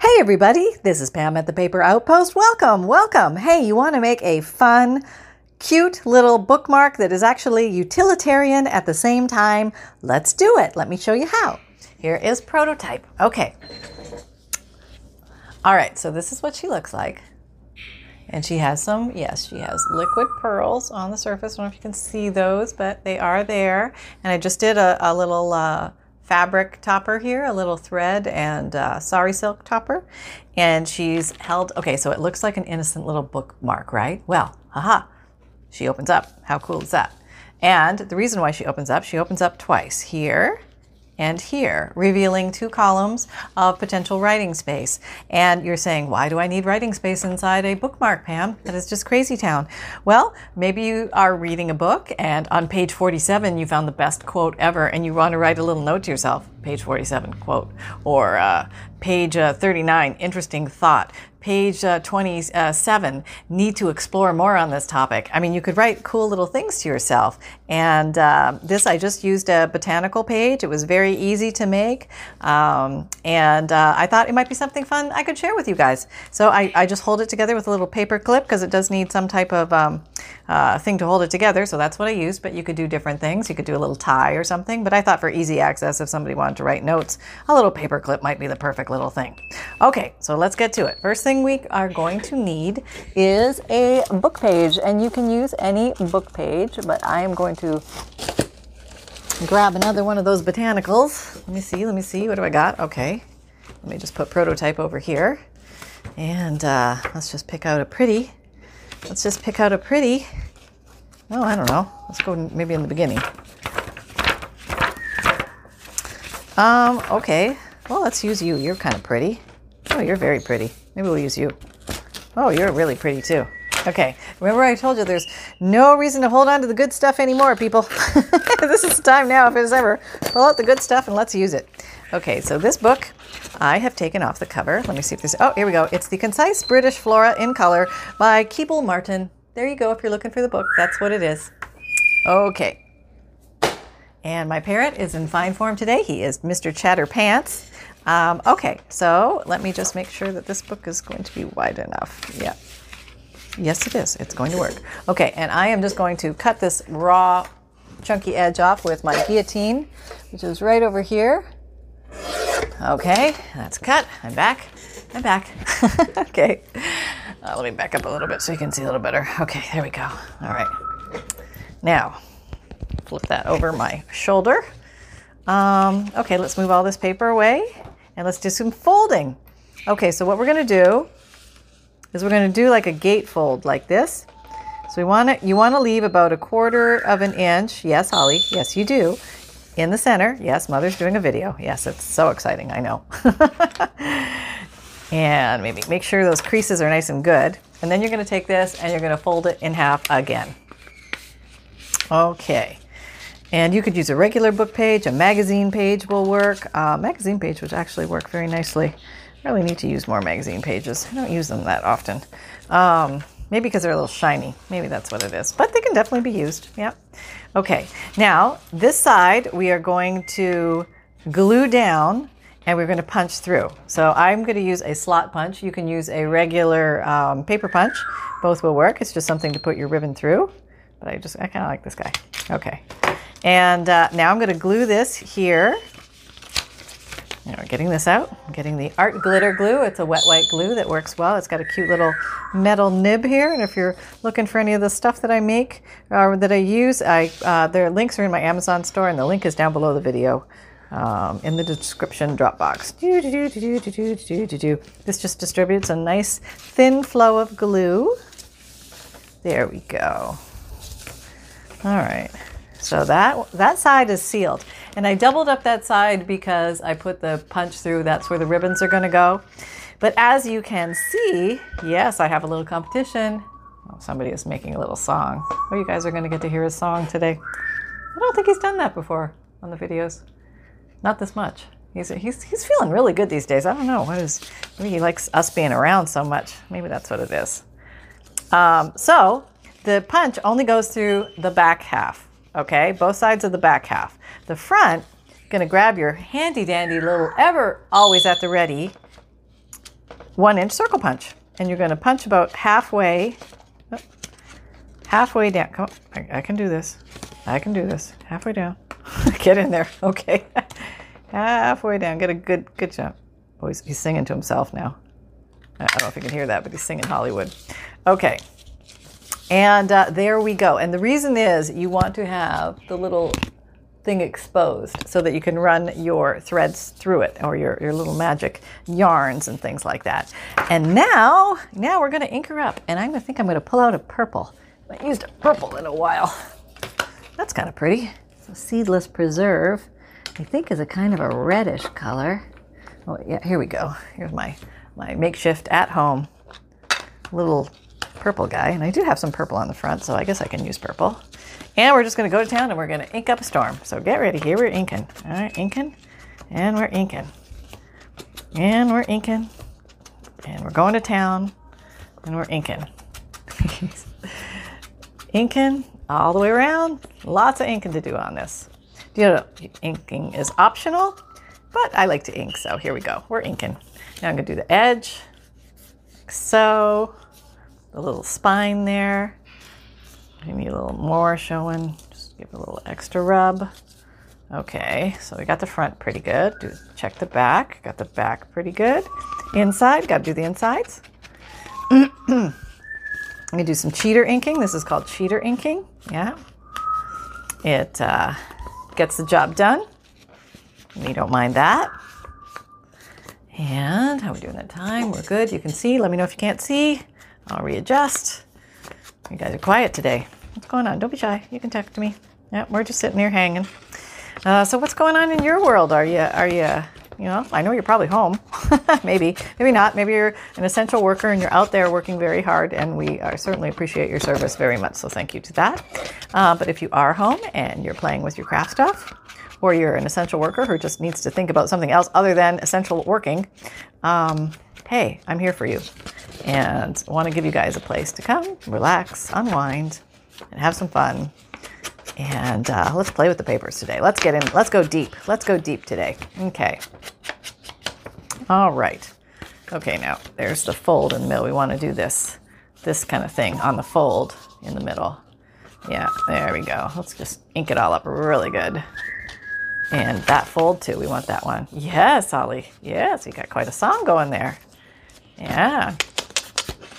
Hey, everybody, this is Pam at the Paper Outpost. Welcome, welcome. Hey, you want to make a fun, cute little bookmark that is actually utilitarian at the same time? Let's do it. Let me show you how. Here is prototype. Okay. All right, so this is what she looks like. And she has some, yes, she has liquid pearls on the surface. I don't know if you can see those, but they are there. And I just did a, a little uh, fabric topper here, a little thread and uh, sari silk topper. And she's held, okay, so it looks like an innocent little bookmark, right? Well, haha, she opens up. How cool is that? And the reason why she opens up, she opens up twice here and here, revealing two columns of potential writing space. And you're saying, why do I need writing space inside a bookmark, Pam? That is just crazy town. Well, maybe you are reading a book and on page 47 you found the best quote ever and you want to write a little note to yourself. Page 47 quote. Or uh, page uh, 39, interesting thought page uh, 27 need to explore more on this topic. I mean, you could write cool little things to yourself. And uh, this, I just used a botanical page. It was very easy to make. Um, and uh, I thought it might be something fun I could share with you guys. So I, I just hold it together with a little paper clip because it does need some type of um, uh, thing to hold it together. So that's what I used. But you could do different things. You could do a little tie or something. But I thought for easy access, if somebody wanted to write notes, a little paper clip might be the perfect little thing. Okay, so let's get to it. First thing we are going to need is a book page. And you can use any book page, but I am going to grab another one of those botanicals. Let me see, let me see. What do I got? Okay. Let me just put prototype over here. And uh, let's just pick out a pretty Let's just pick out a pretty. Oh, I don't know. Let's go maybe in the beginning. Um, okay. Well, let's use you. You're kind of pretty. Oh, you're very pretty. Maybe we'll use you. Oh, you're really pretty too. Okay. Remember I told you there's no reason to hold on to the good stuff anymore, people. this is the time now, if it's ever. Pull out the good stuff and let's use it. Okay, so this book I have taken off the cover. Let me see if there's. Oh, here we go. It's The Concise British Flora in Color by Keble Martin. There you go. If you're looking for the book, that's what it is. Okay. And my parrot is in fine form today. He is Mr. Chatter Pants. Um, okay, so let me just make sure that this book is going to be wide enough. Yeah. Yes, it is. It's going to work. Okay, and I am just going to cut this raw, chunky edge off with my guillotine, which is right over here. Okay, that's cut. I'm back. I'm back. okay. Uh, let me back up a little bit so you can see a little better. Okay, there we go. All right. Now, flip that over my shoulder. Um, okay, let's move all this paper away and let's do some folding. Okay, so what we're going to do is we're going to do like a gate fold like this. So we want to you want to leave about a quarter of an inch. Yes, Holly. Yes, you do in the center. Yes, mother's doing a video. Yes, it's so exciting, I know. and maybe make sure those creases are nice and good. And then you're going to take this and you're going to fold it in half again. Okay. And you could use a regular book page, a magazine page will work. Uh, magazine page would actually work very nicely. I really need to use more magazine pages. I don't use them that often. Um, maybe because they're a little shiny. Maybe that's what it is. But they can definitely be used. Yep. Okay, now this side we are going to glue down and we're going to punch through. So I'm going to use a slot punch. You can use a regular um, paper punch. Both will work. It's just something to put your ribbon through. But I just, I kind of like this guy. Okay. And uh, now I'm going to glue this here you know, getting this out, I'm getting the art glitter glue. It's a wet white glue that works well. It's got a cute little metal nib here. And if you're looking for any of the stuff that I make or that I use, I uh, their links are in my Amazon store, and the link is down below the video um, in the description drop box. This just distributes a nice thin flow of glue. There we go. All right. So that that side is sealed. And I doubled up that side because I put the punch through. That's where the ribbons are going to go. But as you can see, yes, I have a little competition. Oh, somebody is making a little song. Oh, you guys are going to get to hear his song today. I don't think he's done that before on the videos. Not this much. He's, he's, he's feeling really good these days. I don't know. What is, maybe he likes us being around so much. Maybe that's what it is. Um, so the punch only goes through the back half okay? Both sides of the back half. The front, gonna grab your handy dandy little ever always at the ready one inch circle punch. And you're to punch about halfway, oh, halfway down. Come on, I, I can do this. I can do this. Halfway down. Get in there. Okay. halfway down. Get a good, good jump. Oh, he's, he's singing to himself now. I don't know if you can hear that, but he's singing Hollywood. Okay. And uh, there we go. And the reason is you want to have the little thing exposed so that you can run your threads through it or your, your little magic yarns and things like that. And now, now we're going to ink her up. And I'm going to think I'm going to pull out a purple. I haven't used a purple in a while. That's kind of pretty. So seedless preserve, I think is a kind of a reddish color. Oh yeah, here we go. Here's my, my makeshift at home little purple guy. And I do have some purple on the front, so I guess I can use purple. And we're just to go to town and we're to ink up a storm. So get ready. Here we're inking. All right, inking. And we're inking. And we're inking. And we're going to town. And we're inking. inking all the way around. Lots of inking to do on this. You know, inking is optional, but I like to ink. So here we go. We're inking. Now I'm to do the edge. Like so. The little spine there. Maybe a little more showing. Just give it a little extra rub. Okay, so we got the front pretty good. Do check the back. Got the back pretty good. Inside, got to do the insides. I'm gonna do some cheater inking. This is called cheater inking. Yeah, it uh, gets the job done. We don't mind that. And how are we doing at time? We're good. You can see. Let me know if you can't see. I'll readjust. You guys are quiet today. What's going on? Don't be shy. You can talk to me. Yeah, we're just sitting here hanging. Uh, so what's going on in your world? Are you are you you know? I know you're probably home. maybe maybe not. Maybe you're an essential worker and you're out there working very hard. And we are, certainly appreciate your service very much. So thank you to that. Uh, but if you are home and you're playing with your craft stuff, or you're an essential worker who just needs to think about something else other than essential working, um, hey, I'm here for you and want to give you guys a place to come, relax, unwind, and have some fun. And uh, let's play with the papers today. Let's get in, let's go deep. Let's go deep today. Okay. All right. Okay, now there's the fold in the middle. We want to do this, this kind of thing on the fold in the middle. Yeah, there we go. Let's just ink it all up really good. And that fold too, we want that one. Yes, Ollie. Yes, you got quite a song going there. Yeah.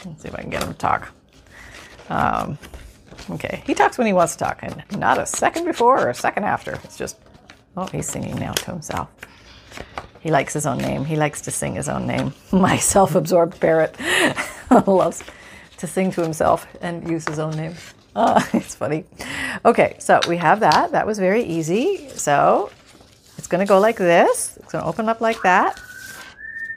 Let's see if I can get him to talk. Um, okay, he talks when he wants to talk, and not a second before or a second after. It's just, oh, he's singing now to himself. He likes his own name. He likes to sing his own name. My self absorbed parrot loves to sing to himself and use his own name. Oh, it's funny. Okay, so we have that. That was very easy. So it's going to go like this. It's going to open up like that.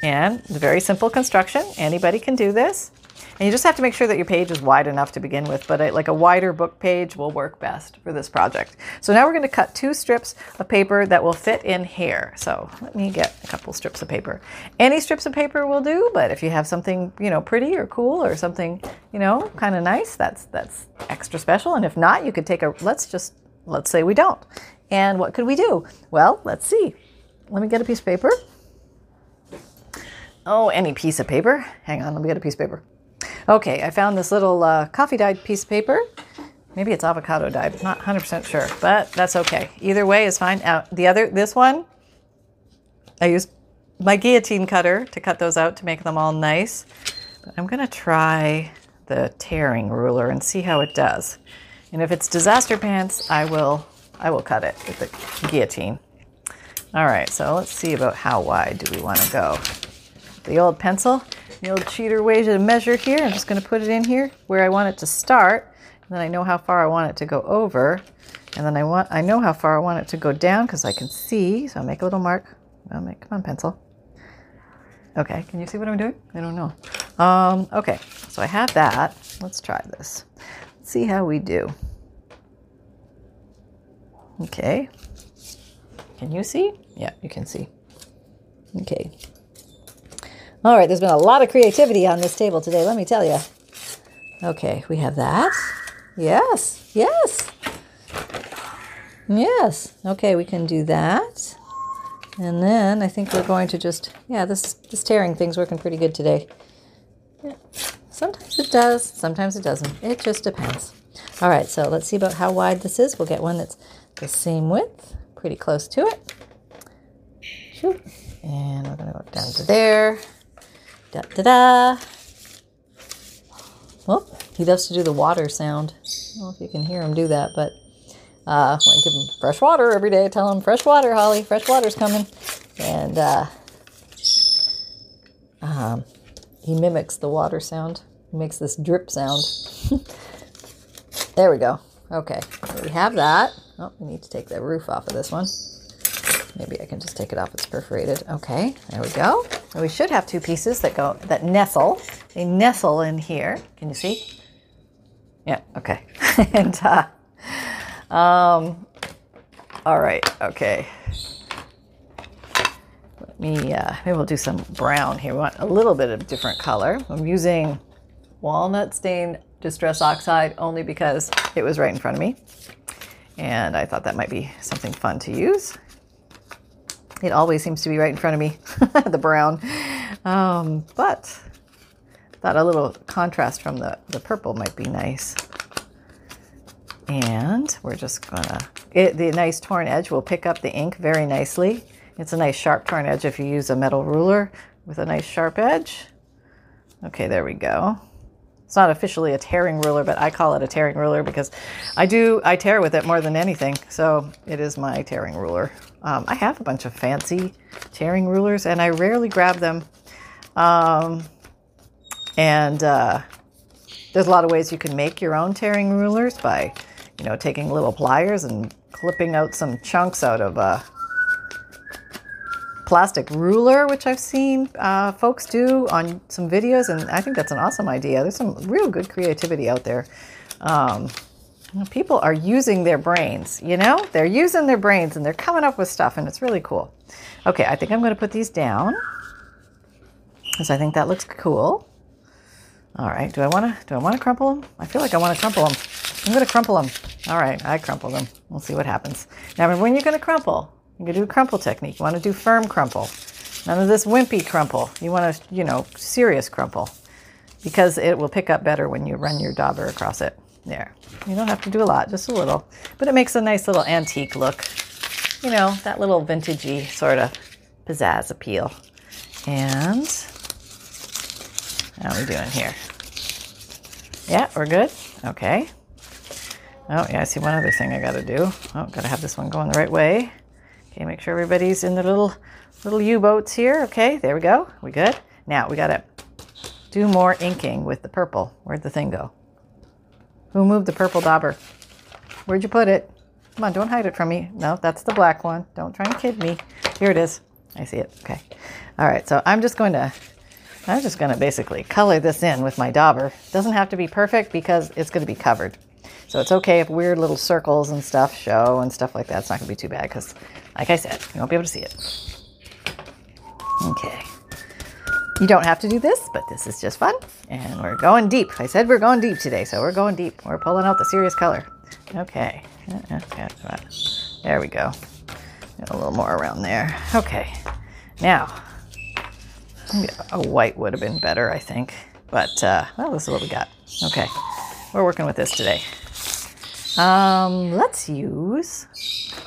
And very simple construction. Anybody can do this. And you just have to make sure that your page is wide enough to begin with, but a, like a wider book page will work best for this project. So now we're going to cut two strips of paper that will fit in here. So let me get a couple strips of paper. Any strips of paper will do, but if you have something, you know, pretty or cool or something, you know, kind of nice, that's that's extra special. And if not, you could take a let's just let's say we don't. And what could we do? Well, let's see. Let me get a piece of paper. Oh, any piece of paper. Hang on, let me get a piece of paper. Okay, I found this little uh, coffee dyed piece of paper. Maybe it's avocado dyed. Not 100% sure, but that's okay. Either way is fine. Uh, the other, this one, I used my guillotine cutter to cut those out to make them all nice. But I'm to try the tearing ruler and see how it does. And if it's disaster pants, I will I will cut it with the guillotine. All right, so let's see about how wide do we want to go. The old pencil. The old cheater way to measure here. I'm just going to put it in here where I want it to start. And then I know how far I want it to go over. And then I want I know how far I want it to go down because I can see. So I'll make a little mark. I'll make, come on, pencil. Okay, can you see what I'm doing? I don't know. Um, okay, so I have that. Let's try this. Let's see how we do. Okay. Can you see? Yeah, you can see. Okay. All right, there's been a lot of creativity on this table today, let me tell you. Okay, we have that. Yes, yes. Yes. Okay, we can do that. And then I think we're going to just, yeah, this, this tearing thing's working pretty good today. Yeah. Sometimes it does, sometimes it doesn't. It just depends. All right, so let's see about how wide this is. We'll get one that's the same width, pretty close to it. And we're going to go down to there. Da da da. Well, he loves to do the water sound. I don't know if you can hear him do that, but uh, I give him fresh water every day. I Tell him fresh water, Holly. Fresh water's coming, and uh, um, he mimics the water sound. He makes this drip sound. there we go. Okay, we have that. Oh, we need to take the roof off of this one. Maybe I can just take it off. It's perforated. Okay, there we go. And we should have two pieces that go that nestle. They nestle in here. Can you see? Yeah. Okay. and uh, um, all right. Okay. Let me. Uh, maybe we'll do some brown here. We want a little bit of different color. I'm using walnut stain distress oxide only because it was right in front of me, and I thought that might be something fun to use. It always seems to be right in front of me, the brown. Um, but thought a little contrast from the, the purple might be nice. And we're just gonna, it, the nice torn edge will pick up the ink very nicely. It's a nice sharp torn edge if you use a metal ruler with a nice sharp edge. Okay, there we go. It's not officially a tearing ruler, but I call it a tearing ruler because I do, I tear with it more than anything. So it is my tearing ruler. Um, I have a bunch of fancy tearing rulers and I rarely grab them. Um, and uh, there's a lot of ways you can make your own tearing rulers by, you know, taking little pliers and clipping out some chunks out of a plastic ruler, which I've seen uh, folks do on some videos, and I think that's an awesome idea. There's some real good creativity out there. Um, people are using their brains, you know? They're using their brains and they're coming up with stuff, and it's really cool. Okay, I think I'm going to put these down because I think that looks cool. All right, do I want to do I want to crumple them? I feel like I want to crumple them. I'm going to crumple them. All right, I crumple them. We'll see what happens. Now, when you're going to crumple, going to do a crumple technique. You want to do firm crumple. None of this wimpy crumple. You want to, you know, serious crumple because it will pick up better when you run your dauber across it. There. You don't have to do a lot, just a little. But it makes a nice little antique look. You know, that little vintagey sort of pizzazz appeal. And how are we doing here? Yeah, we're good? Okay. Oh, yeah, I see one other thing I got to do. Oh, got to have this one going the right way. Okay, make sure everybody's in the little little U-boats here. Okay, there we go. We good? Now we got to do more inking with the purple. Where'd the thing go? Who moved the purple dauber? Where'd you put it? Come on, don't hide it from me. No, that's the black one. Don't try and kid me. Here it is. I see it. Okay. All right, so I'm just going to I'm just going to basically color this in with my dauber. Doesn't have to be perfect because it's going to be covered. So it's okay if weird little circles and stuff show and stuff like that. It's not going to be too bad because, like I said, you won't be able to see it. Okay. You don't have to do this, but this is just fun. And we're going deep. I said we're going deep today, so we're going deep. We're pulling out the serious color. Okay. There we go. a little more around there. Okay. Now, a white would have been better, I think. But, uh, well, this is what we got. Okay. We're working with this today. Um, let's use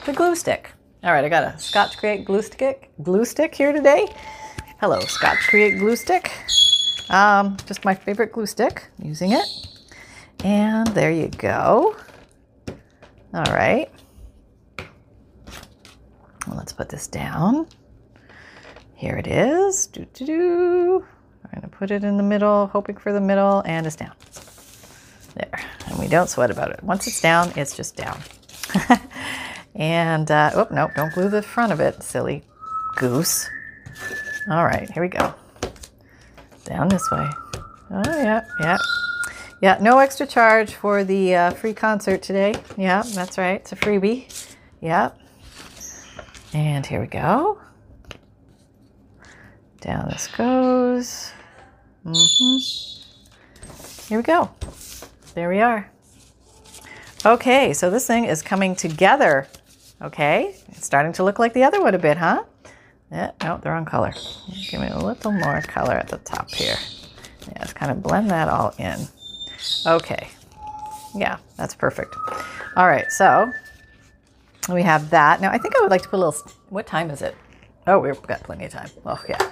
the glue stick. All right, I got a Scotch Create glue stick, glue stick here today. Hello, Scotch Create glue stick. Um, just my favorite glue stick, using it. And there you go. All right. Well, let's put this down. Here it is. Doo -doo -doo. I'm going to put it in the middle, hoping for the middle, and it's down. There. And we don't sweat about it. Once it's down, it's just down. and, uh, oh, no, don't glue the front of it, silly goose. All right, here we go. Down this way. Oh, yeah, yeah. Yeah, no extra charge for the uh, free concert today. Yeah, that's right. It's a freebie. Yep. And here we go. Down this goes. Mm-hmm. Here we go. There we are. Okay, so this thing is coming together. Okay, it's starting to look like the other one a bit, huh? Yeah, no, the wrong color. Give me a little more color at the top here. Yeah, just kind of blend that all in. Okay. Yeah, that's perfect. All right, so we have that. Now, I think I would like to put a little. What time is it? Oh, we've got plenty of time. Oh, yeah.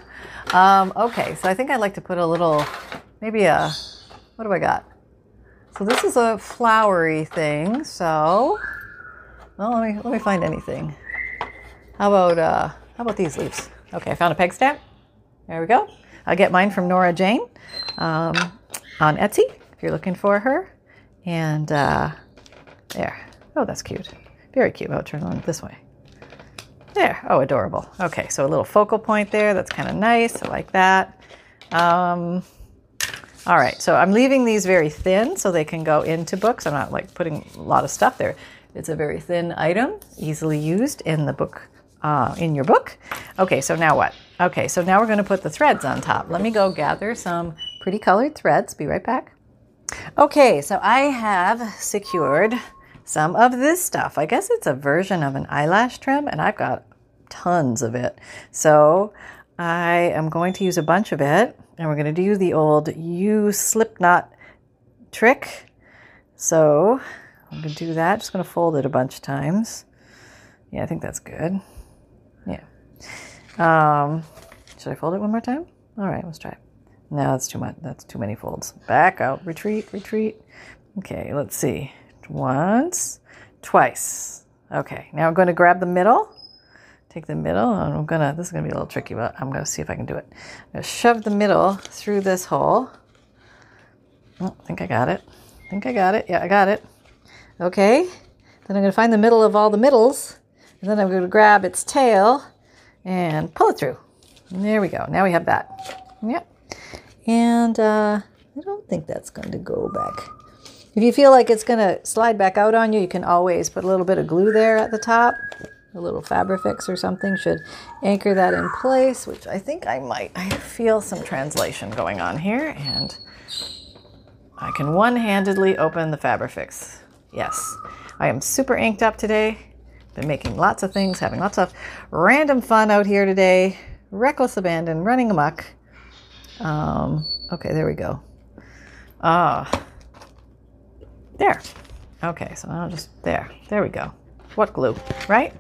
Um, okay, so I think I'd like to put a little, maybe a. What do I got? So this is a flowery thing. So, well, let me let me find anything. How about uh, how about these leaves? Okay, I found a peg stamp. There we go. I'll get mine from Nora Jane um, on Etsy if you're looking for her. And uh, there. Oh, that's cute. Very cute. I'll turn on this way. There. Oh, adorable. Okay, so a little focal point there. That's kind of nice. I like that. Um, all right, so I'm leaving these very thin so they can go into books. I'm not like putting a lot of stuff there. It's a very thin item, easily used in the book, uh, in your book. Okay, so now what? Okay, so now we're going to put the threads on top. Let me go gather some pretty colored threads. Be right back. Okay, so I have secured some of this stuff. I guess it's a version of an eyelash trim, and I've got tons of it. So I am going to use a bunch of it, and we're going to do the old U slip knot trick. So I'm going to do that. Just going to fold it a bunch of times. Yeah, I think that's good. Yeah. Um, should I fold it one more time? All right, let's try. No, that's too much. That's too many folds. Back out, retreat, retreat. Okay, let's see. Once, twice. Okay, now I'm going to grab the middle. Take the middle, and I'm gonna. This is gonna be a little tricky, but I'm gonna see if I can do it. I'm gonna shove the middle through this hole. Oh, I think I got it. I think I got it. Yeah, I got it. Okay. Then I'm gonna find the middle of all the middles, and then I'm gonna grab its tail and pull it through. And there we go. Now we have that. Yep. And uh, I don't think that's going to go back. If you feel like it's going to slide back out on you, you can always put a little bit of glue there at the top. A little Fabrifix or something should anchor that in place, which I think I might. I feel some translation going on here, and I can one handedly open the Fabrifix. Yes, I am super inked up today. Been making lots of things, having lots of random fun out here today. Reckless abandon, running amok. Um, okay, there we go. Ah, uh, there. Okay, so I'll just, there, there we go. What glue, right?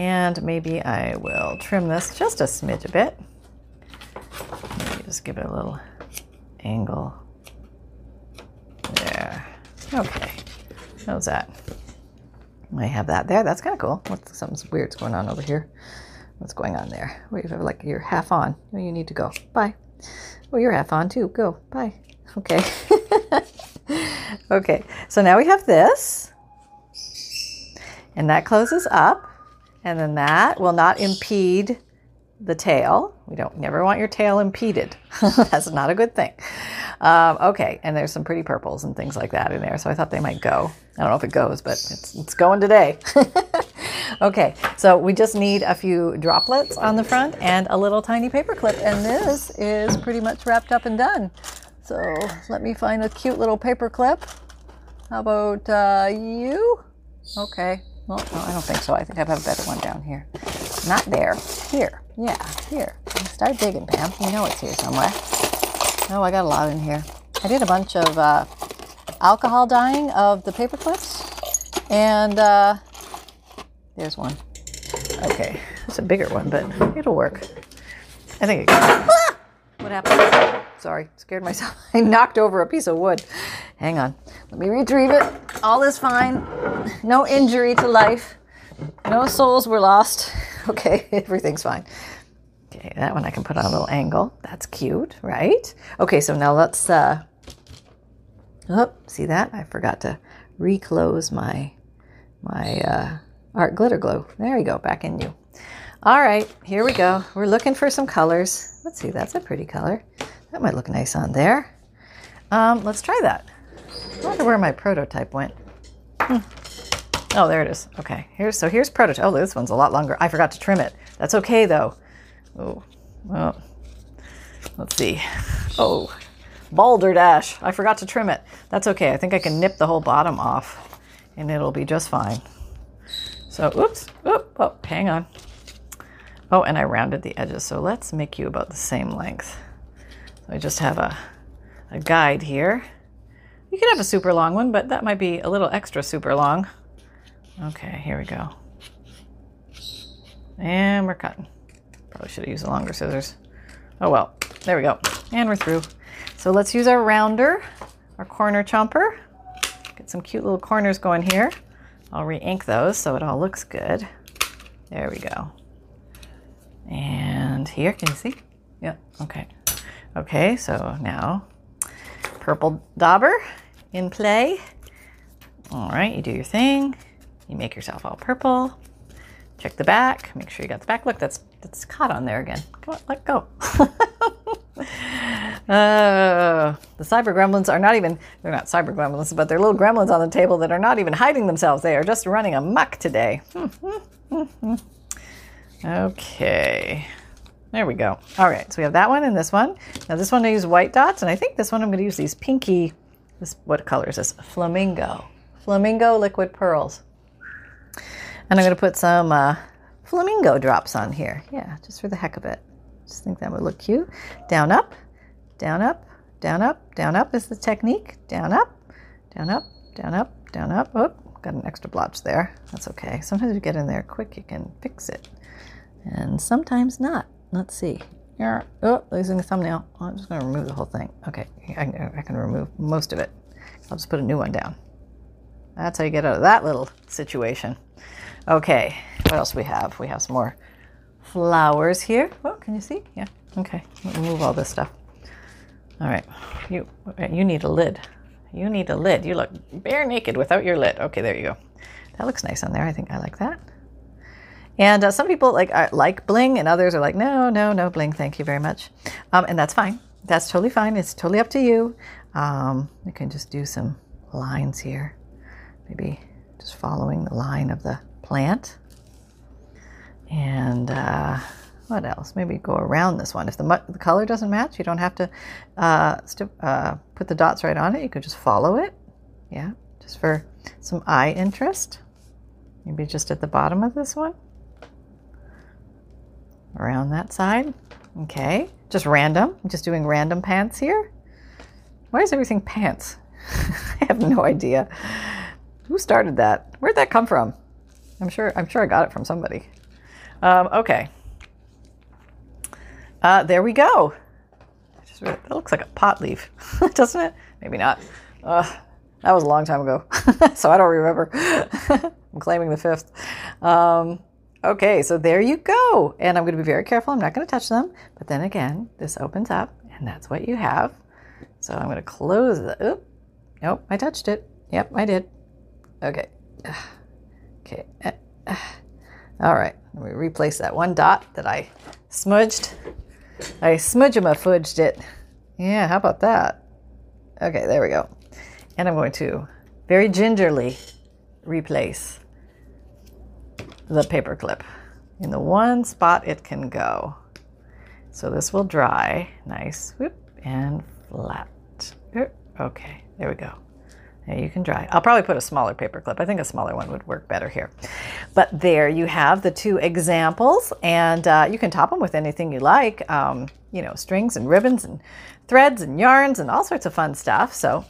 And maybe I will trim this just a smidge a bit. Maybe just give it a little angle. There. Okay. How's that? I have that there. That's kind of cool. What's something weird's going on over here? What's going on there? Wait, you like you're half on. Oh, you need to go. Bye. Oh, you're half on too. Go. Bye. Okay. okay. So now we have this. And that closes up. And then that will not impede the tail. We don't never want your tail impeded. That's not a good thing. Um, okay, and there's some pretty purples and things like that in there, so I thought they might go. I don't know if it goes, but it's, it's going today. okay, so we just need a few droplets on the front and a little tiny paper clip, and this is pretty much wrapped up and done. So let me find a cute little paper clip. How about uh, you? Okay, well, no, I don't think so. I think I have a better one down here. Not there. Here. Yeah, here. Start digging, Pam. You know it's here somewhere. Oh, I got a lot in here. I did a bunch of uh, alcohol dyeing of the paper clips. And uh, there's one. Okay, it's a bigger one, but it'll work. I think it can. Ah! What happened? Sorry, scared myself. I knocked over a piece of wood. Hang on. Let me retrieve it. All is fine. No injury to life. No souls were lost. Okay, everything's fine. Okay, that one I can put on a little angle. That's cute, right? Okay, so now let's, uh, oh, see that? I forgot to reclose my, my, uh, art glitter glue. There you go, back in you. All right, here we go. We're looking for some colors. Let's see, that's a pretty color. That might look nice on there. Um, let's try that. I wonder where my prototype went. Hmm. Oh, there it is. Okay, here's so here's prototype. Oh, this one's a lot longer. I forgot to trim it. That's okay though. Oh, well, let's see. Oh, balderdash. I forgot to trim it. That's okay. I think I can nip the whole bottom off and it'll be just fine. So, oops, oop, oh, hang on. Oh, and I rounded the edges, so let's make you about the same length. I just have a, a guide here. You could have a super long one, but that might be a little extra super long. Okay, here we go. And we're cutting. Probably should have used the longer scissors. Oh well, there we go. And we're through. So let's use our rounder, our corner chomper. Get some cute little corners going here. I'll re-ink those so it all looks good. There we go. And here, can you see? Yep, okay. Okay, so now purple dauber in play. All right, you do your thing. You make yourself all purple. Check the back. Make sure you got the back. Look, that's that's caught on there again. Come on, let go. uh, the cyber gremlins are not even, they're not cyber gremlins, but they're little gremlins on the table that are not even hiding themselves. They are just running amok today. okay. There we go. All right, so we have that one and this one. Now this one I use white dots, and I think this one I'm going to use these pinky, this, what color is this? Flamingo. Flamingo liquid pearls. And I'm going to put some uh, flamingo drops on here. Yeah, just for the heck of it. Just think that would look cute. Down, up, down, up, down, up, down, up is the technique. Down, up, down, up, down, up, down, up. Oh, got an extra blotch there. That's okay. Sometimes you get in there quick, you can fix it. And sometimes not. Let's see. Here, oh, losing the thumbnail. I'm just going to remove the whole thing. Okay, I can remove most of it. I'll just put a new one down. That's how you get out of that little situation. Okay, what else we have? We have some more flowers here. Oh, can you see? Yeah. Okay, move all this stuff. All right, you you need a lid. You need a lid. You look bare naked without your lid. Okay, there you go. That looks nice on there. I think I like that. And uh, some people like uh, like bling, and others are like, no, no, no bling, thank you very much. Um, and that's fine. That's totally fine. It's totally up to you. Um, you can just do some lines here, maybe just following the line of the plant. And uh, what else? Maybe go around this one. If the, mu- the color doesn't match, you don't have to uh, st- uh, put the dots right on it. You could just follow it. Yeah, just for some eye interest. Maybe just at the bottom of this one around that side. Okay, just random. I'm just doing random pants here. Why is everything pants? I have no idea. Who started that? Where'd that come from? I'm sure. I'm sure I got it from somebody. Um, okay. Uh, there we go. Just, that looks like a pot leaf, doesn't it? Maybe not. Uh, that was a long time ago, so I don't remember. I'm claiming the fifth. Um, Okay, so there you go. And I'm going to be very careful. I'm not going to touch them. But then again, this opens up and that's what you have. So I'm going to close the. Oop. Nope, I touched it. Yep, I did. Okay. Okay. All right. Let me replace that one dot that I smudged. I smudgema-fudged it. Yeah, how about that? Okay, there we go. And I'm going to very gingerly replace the paper clip in the one spot it can go. So this will dry nice whoop, and flat. Er, okay, there we go. You can dry. I'll probably put a smaller paper clip. I think a smaller one would work better here. But there you have the two examples, and uh, you can top them with anything you like. Um, you know, strings and ribbons and threads and yarns and all sorts of fun stuff. So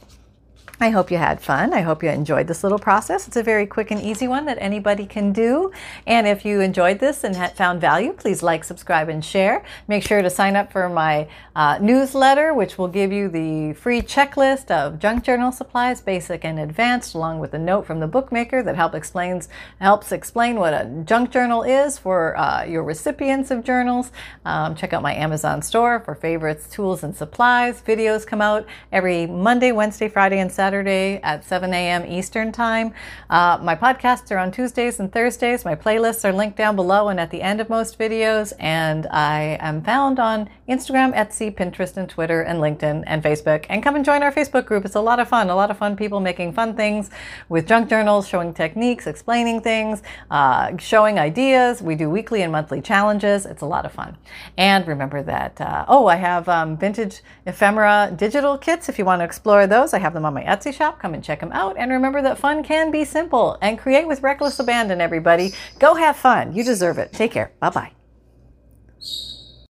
I hope you had fun. I hope you enjoyed this little process. It's a very quick and easy one that anybody can do. And if you enjoyed this and found value, please like, subscribe, and share. Make sure to sign up for my uh, newsletter, which will give you the free checklist of junk journal supplies, basic and advanced, along with a note from the bookmaker that help explains helps explain what a junk journal is for uh, your recipients of journals. Um, check out my Amazon store for favorites, tools, and supplies. Videos come out every Monday, Wednesday, Friday, and Saturday Saturday at 7 a.m. Eastern Time. Uh, my podcasts are on Tuesdays and Thursdays. My playlists are linked down below and at the end of most videos. And I am found on Instagram, Etsy, Pinterest, and Twitter, and LinkedIn, and Facebook. And come and join our Facebook group. It's a lot of fun. A lot of fun people making fun things with junk journals, showing techniques, explaining things, uh, showing ideas. We do weekly and monthly challenges. It's a lot of fun. And remember that, uh, oh, I have um, vintage ephemera digital kits. If you want to explore those, I have them on my Etsy shop. Come and check them out. And remember that fun can be simple and create with reckless abandon, everybody. Go have fun. You deserve it. Take care. Bye bye.